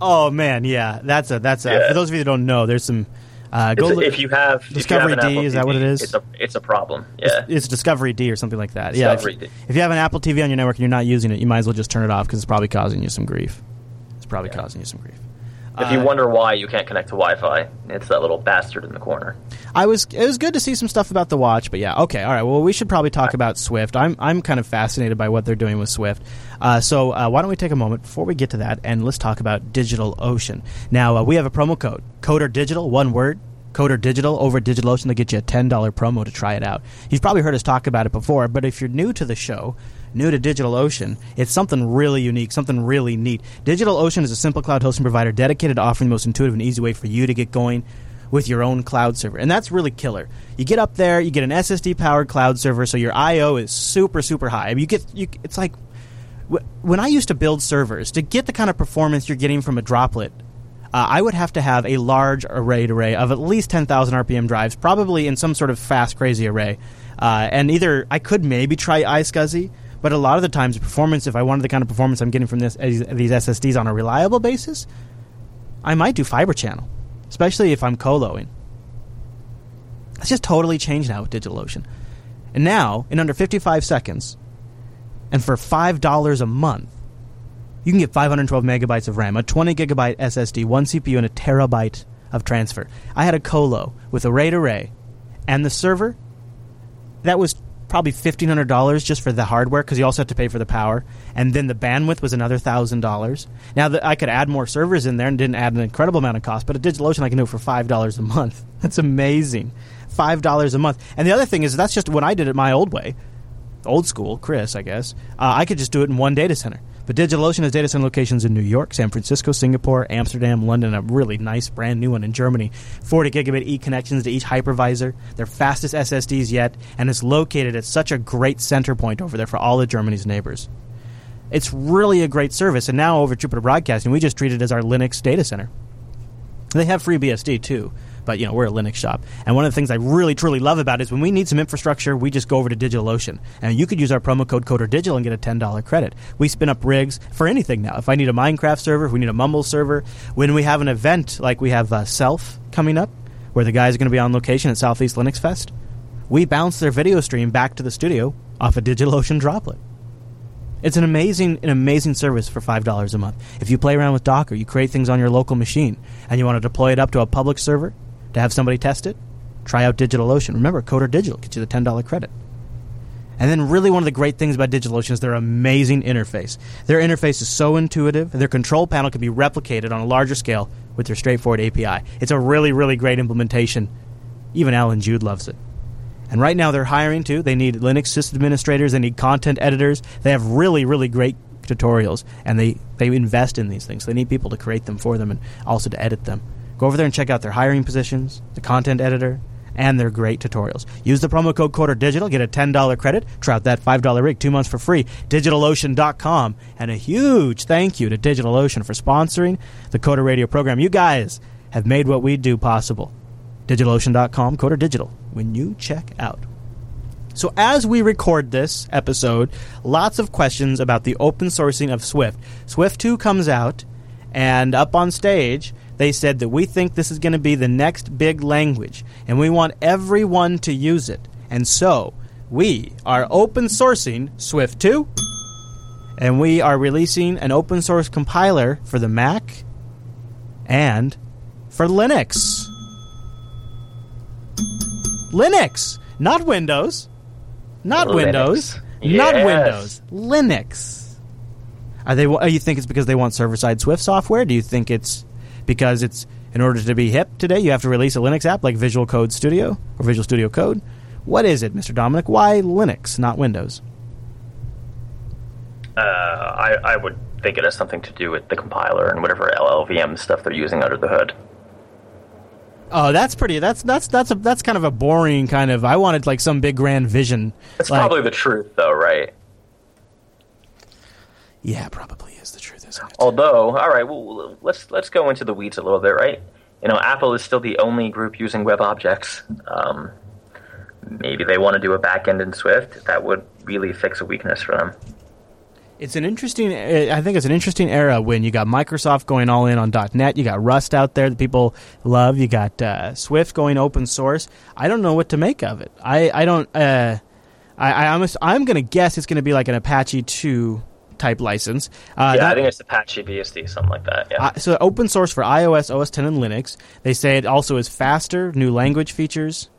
Oh man, yeah, that's a that's a. Yeah. For those of you that don't know, there's some. Uh, go look, if you have if you Discovery have D, is that what it is? It's a it's a problem. Yeah. It's Discovery D or something like that. yeah. If, D. if you have an Apple TV on your network and you're not using it, you might as well just turn it off because it's probably causing you some grief. It's probably Yeah. causing you some grief. If you Uh, wonder why you can't connect to Wi-Fi, it's that little bastard in the corner. I was it was good to see some stuff about the watch, but yeah, okay, all right. Well, we should probably talk about Swift. I'm I'm kind of fascinated by what they're doing with Swift. Uh, so uh, why don't we take a moment before we get to that and let's talk about Digital Ocean. Now uh, we have a promo code, Coder Digital, one word. Coder Digital over at DigitalOcean to get you a ten dollar promo to try it out. You've probably heard us talk about it before, but if you're new to the show, new to DigitalOcean, it's something really unique, something really neat. DigitalOcean is a simple cloud hosting provider dedicated to offering the most intuitive and easy way for you to get going with your own cloud server. And that's really killer. You get up there, you get an SSD powered cloud server, so your IO is super, super high. I mean, you get, you, it's like when I used to build servers, to get the kind of performance you're getting from a droplet, uh, I would have to have a large array array of at least 10,000 RPM drives, probably in some sort of fast, crazy array. Uh, and either I could maybe try iSCSI, but a lot of the times, performance, if I wanted the kind of performance I'm getting from this, these SSDs on a reliable basis, I might do fiber channel, especially if I'm coloing. It's just totally changed now with DigitalOcean. And now, in under 55 seconds, and for $5 a month, you can get 512 megabytes of RAM, a 20 gigabyte SSD, one CPU, and a terabyte of transfer. I had a Colo with a RAID array and the server. That was probably $1,500 just for the hardware because you also have to pay for the power. And then the bandwidth was another $1,000. Now, that I could add more servers in there and didn't add an incredible amount of cost, but at DigitalOcean, I can do it for $5 a month. That's amazing. $5 a month. And the other thing is, that's just when I did it my old way old school, Chris, I guess, uh, I could just do it in one data center. But DigitalOcean has data center locations in New York, San Francisco, Singapore, Amsterdam, London, a really nice brand new one in Germany. 40 gigabit E connections to each hypervisor, their fastest SSDs yet, and it's located at such a great center point over there for all of Germany's neighbors. It's really a great service, and now over Jupiter Broadcasting, we just treat it as our Linux data center. They have FreeBSD too, but you know we're a Linux shop. And one of the things I really truly love about it is when we need some infrastructure, we just go over to DigitalOcean, and you could use our promo code Coder Digital and get a ten dollar credit. We spin up rigs for anything now. If I need a Minecraft server, if we need a Mumble server, when we have an event like we have uh, Self coming up, where the guys are going to be on location at Southeast Linux Fest, we bounce their video stream back to the studio off a DigitalOcean droplet. It's an amazing, an amazing service for five dollars a month. If you play around with Docker, you create things on your local machine, and you want to deploy it up to a public server, to have somebody test it, try out DigitalOcean. Remember, Coder Digital gets you the $10 credit. And then, really, one of the great things about DigitalOcean is their amazing interface. Their interface is so intuitive, their control panel can be replicated on a larger scale with their straightforward API. It's a really, really great implementation. Even Allan Jude loves it. And right now, they're hiring too. They need Linux system administrators, they need content editors. They have really, really great tutorials, and they, they invest in these things. They need people to create them for them and also to edit them. Over there and check out their hiring positions, the content editor, and their great tutorials. Use the promo code Coder Digital, get a $10 credit, try out that $5 rig, two months for free. DigitalOcean.com. And a huge thank you to DigitalOcean for sponsoring the Coder Radio program. You guys have made what we do possible. DigitalOcean.com, Coder Digital, when you check out. So, as we record this episode, lots of questions about the open sourcing of Swift. Swift 2 comes out, and up on stage, they said that we think this is going to be the next big language and we want everyone to use it. And so we are open sourcing Swift 2 and we are releasing an open source compiler for the Mac and for Linux. Linux, not Windows. Not Linux. Windows. Yes. Not Windows. Linux. Are they? Are you think it's because they want server-side Swift software? Do you think it's because it's in order to be hip today, you have to release a Linux app like Visual Code Studio or Visual Studio Code. What is it, Mr. Dominick? Why Linux, not Windows? Uh, I, I would think it has something to do with the compiler and whatever LLVM stuff they're using under the hood. Oh, that's pretty. That's that's that's a, that's kind of a boring kind of. I wanted like some big grand vision. That's like, probably the truth, though, right? yeah, probably is the truth? Although, all right, well, let's let's go into the weeds a little bit, right? You know, Apple is still the only group using web objects. Um, maybe they want to do a backend in Swift. That would really fix a weakness for them. It's an interesting. I think it's an interesting era when you got Microsoft going all in on .NET. You got Rust out there that people love. You got uh, Swift going open source. I don't know what to make of it. I I don't. Uh, I, I almost, I'm going to guess it's going to be like an Apache 2 type license. Uh, yeah, that- I think it's Apache BSD, something like that. Yeah. uh, so open source for iOS, OS 10, and Linux. They say it also is faster, new language features.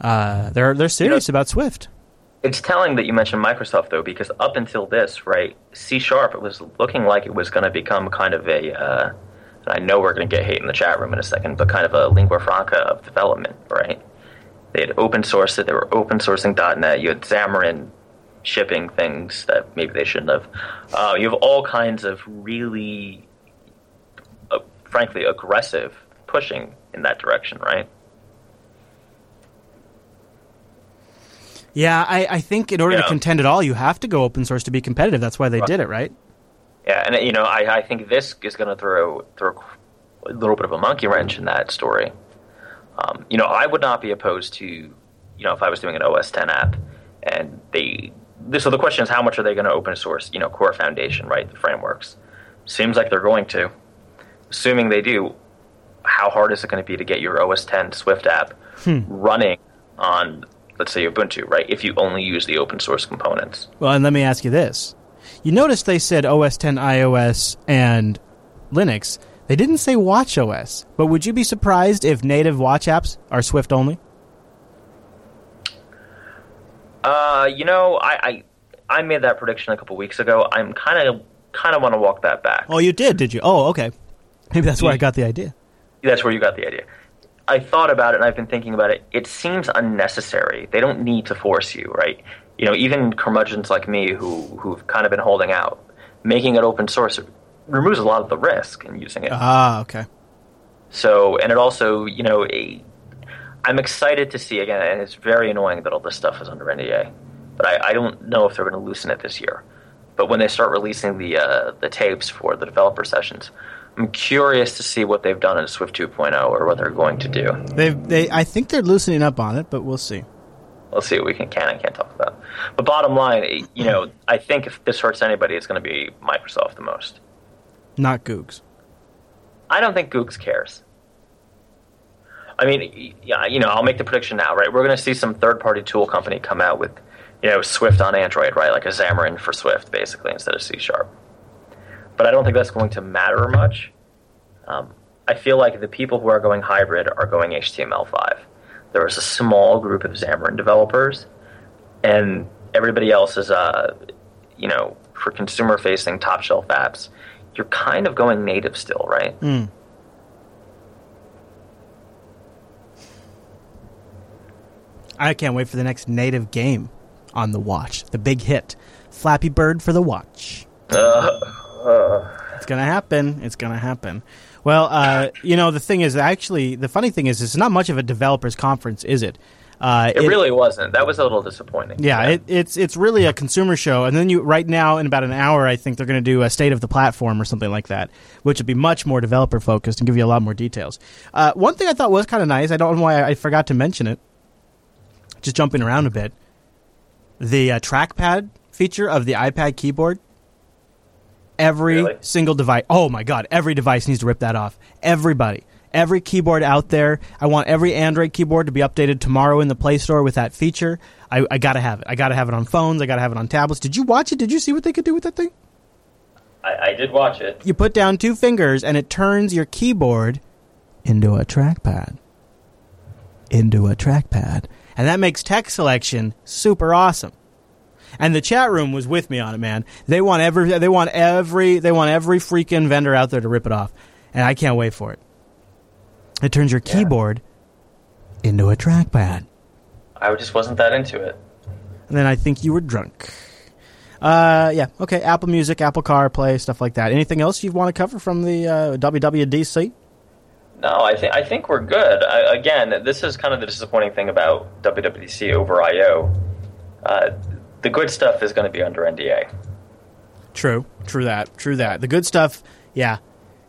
Uh, they're they're serious about Swift. It's telling that you mentioned Microsoft though, because up until this, right, C sharp, it was looking like it was going to become kind of a. Uh, I know we're going to get hate in the chat room in a second, but kind of a lingua franca of development, right? They had open sourced it. They were open sourcing .NET. You had Xamarin shipping things that maybe they shouldn't have. Uh, you have all kinds of really, uh, frankly, aggressive pushing in that direction, right? Yeah, I, I think in order to contend at all, you have to go open source to be competitive. That's why they Right. did it, right? Yeah, and you know, I, I think this is going to throw throw a little bit of a monkey wrench in that story. Um, you know, I would not be opposed to, you know, if I was doing an OS 10 app, and they. So the question is, how much are they going to open source? You know, Core Foundation, right? The frameworks. Seems like they're going to. Assuming they do, how hard is it going to be to get your OS 10 Swift app hmm. running on, let's say, Ubuntu, right? If you only use the open source components. Well, and let me ask you this. You notice they said OS 10, iOS, and Linux. They didn't say Watch OS. But would you be surprised if native Watch apps are Swift only? Uh, you know, I, I I made that prediction a couple weeks ago. I'm kind of kind of want to walk that back. Oh, you did, did you? Oh, okay. Maybe that's where I got the idea. That's where you got the idea. I thought about it and I've been thinking about it. It seems unnecessary. They don't need to force you, right? You know, even curmudgeons like me who who've kind of been holding out, making it open source removes a lot of the risk in using it. Ah, okay. So, and it also, you know, a, I'm excited to see again, and it's very annoying that all this stuff is under NDA, but I, I don't know if they're going to loosen it this year. But when they start releasing the uh, the tapes for the developer sessions, I'm curious to see what they've done in Swift 2.0 or what they're going to do. They, they, I think they're loosening up on it, but we'll see. Let's see what we can can and can't talk about. But bottom line, you know, I think if this hurts anybody, it's going to be Microsoft the most. Not Googs. I don't think Googs cares. I mean, you know, I'll make the prediction now, right? We're going to see some third-party tool company come out with, you know, Swift on Android, right? Like a Xamarin for Swift, basically, instead of C Sharp. But I don't think that's going to matter much. Um, I feel like the people who are going hybrid are going HTML5. There is a small group of Xamarin developers, and everybody else is, uh, you know, for consumer-facing top-shelf apps. You're kind of going native still, right? Mm. I can't wait for the next native game on the watch. The big hit. Flappy Bird for the watch. It's gonna happen. It's gonna happen. Well, uh, you know, the thing is, actually, the funny thing is, it's not much of a developers conference, is it? Uh, It, really wasn't. That was a little disappointing. Yeah, It, it's it's really a consumer show, and then you right now in about an hour, I think they're going to do a state of the platform or something like that, which would be much more developer focused and give you a lot more details. Uh, one thing I thought was kind of nice, I don't know why I forgot to mention it. Just jumping around a bit, the uh, trackpad feature of the iPad keyboard. Every Really? single device. Oh my god! Every device needs to rip that off. Everybody. Every keyboard out there. I want every Android keyboard to be updated tomorrow in the Play Store with that feature. I, I gotta have it. I gotta have it on phones. I gotta have it on tablets. Did you watch it? Did you see what they could do with that thing? I, I did watch it. You put down two fingers and it turns your keyboard into a trackpad. Into a trackpad. And that makes text selection super awesome. And the chat room was with me on it, man. They want every they want every they want every freaking vendor out there to rip it off. And I can't wait for it. It turns your Yeah. keyboard into a trackpad. I just wasn't that into it. And then I think you were drunk. Uh, yeah, okay. Apple Music, Apple CarPlay, stuff like that. Anything else you want to cover from the uh, WWDC? No, I think I think we're good. I, again, this is kind of the disappointing thing about WWDC over I/O. Uh, the good stuff is going to be under NDA. True, true that, true that. The good stuff, yeah,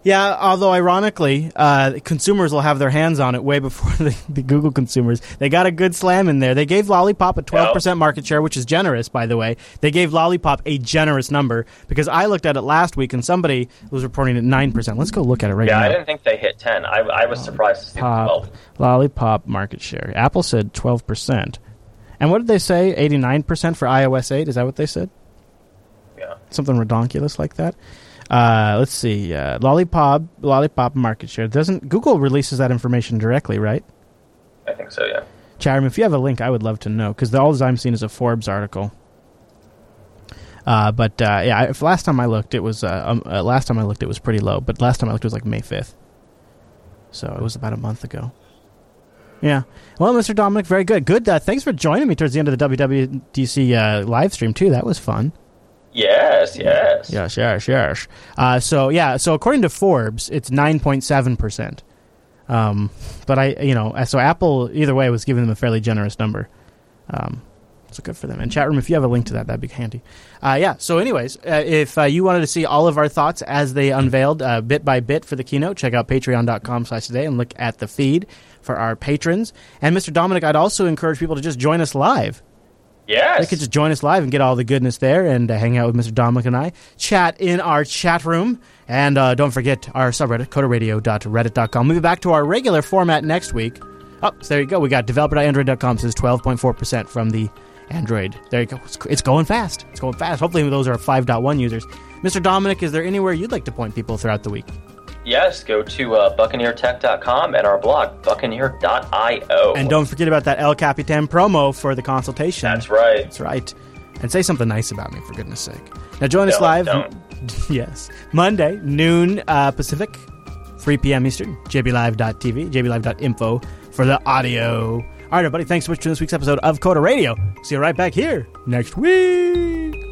yeah. Although ironically, uh, consumers will have their hands on it way before the, the Google consumers. They got a good slam in there. They gave Lollipop a twelve percent market share, which is generous, by the way. They gave Lollipop a generous number because I looked at it last week and somebody was reporting at nine percent. Let's go look at it right Yeah, now. I didn't think they hit ten. I, I was surprised to see twelve. Lollipop market share. Apple said twelve percent. And what did they say? Eighty nine percent for iOS eight. Is that what they said? Yeah, something redonkulous like that. Uh, let's see. Uh, Lollipop, Lollipop market share doesn't Google releases that information directly, right? I think so. Yeah. Chatham, if you have a link, I would love to know because all I'm seeing is a Forbes article. Uh, but uh, yeah, if last time I looked, it was uh, um, uh, last time I looked, it was pretty low. But last time I looked, it was like May fifth, so it was about a month ago. Yeah. Well, Mr. Dominick, very good. Good. Uh, thanks for joining me towards the end of the WWDC uh, live stream too. That was fun. Yes, yes. Yes, yes, yes. Uh, so yeah, so according to Forbes, it's nine point seven percent. Um, but I, you know, so Apple either way was giving them a fairly generous number. Um, so good for them. And chat room, if you have a link to that, that'd be handy. Uh, yeah. So, anyways, uh, if uh, you wanted to see all of our thoughts as they unveiled uh, bit by bit for the keynote, check out Patreon.com/slash today and look at the feed for our patrons. And Mr. Dominick, I'd also encourage people to just join us live. Yes. They could just join us live and get all the goodness there and uh, hang out with Mr. Dominick and I. Chat in our chat room. And uh, don't forget our subreddit, coderradio.reddit.com. We'll be back to our regular format next week. Oh, so there you go. We got developer.android.com says 12.4% from the Android. There you go. It's, it's going fast. It's going fast. Hopefully, those are 5.1 users. Mr. Dominick, is there anywhere you'd like to point people throughout the week? Yes, go to uh, buccaneertech.com and our blog, buccaneer.io. And don't forget about that El Capitan promo for the consultation. That's right. That's right. And say something nice about me, for goodness sake. Now, join us live. don't. yes. Monday, noon uh, Pacific, 3 p.m. Eastern, jblive.tv, jblive.info for the audio. All right, everybody, thanks so much for this week's episode of Coder Radio. See you right back here next week.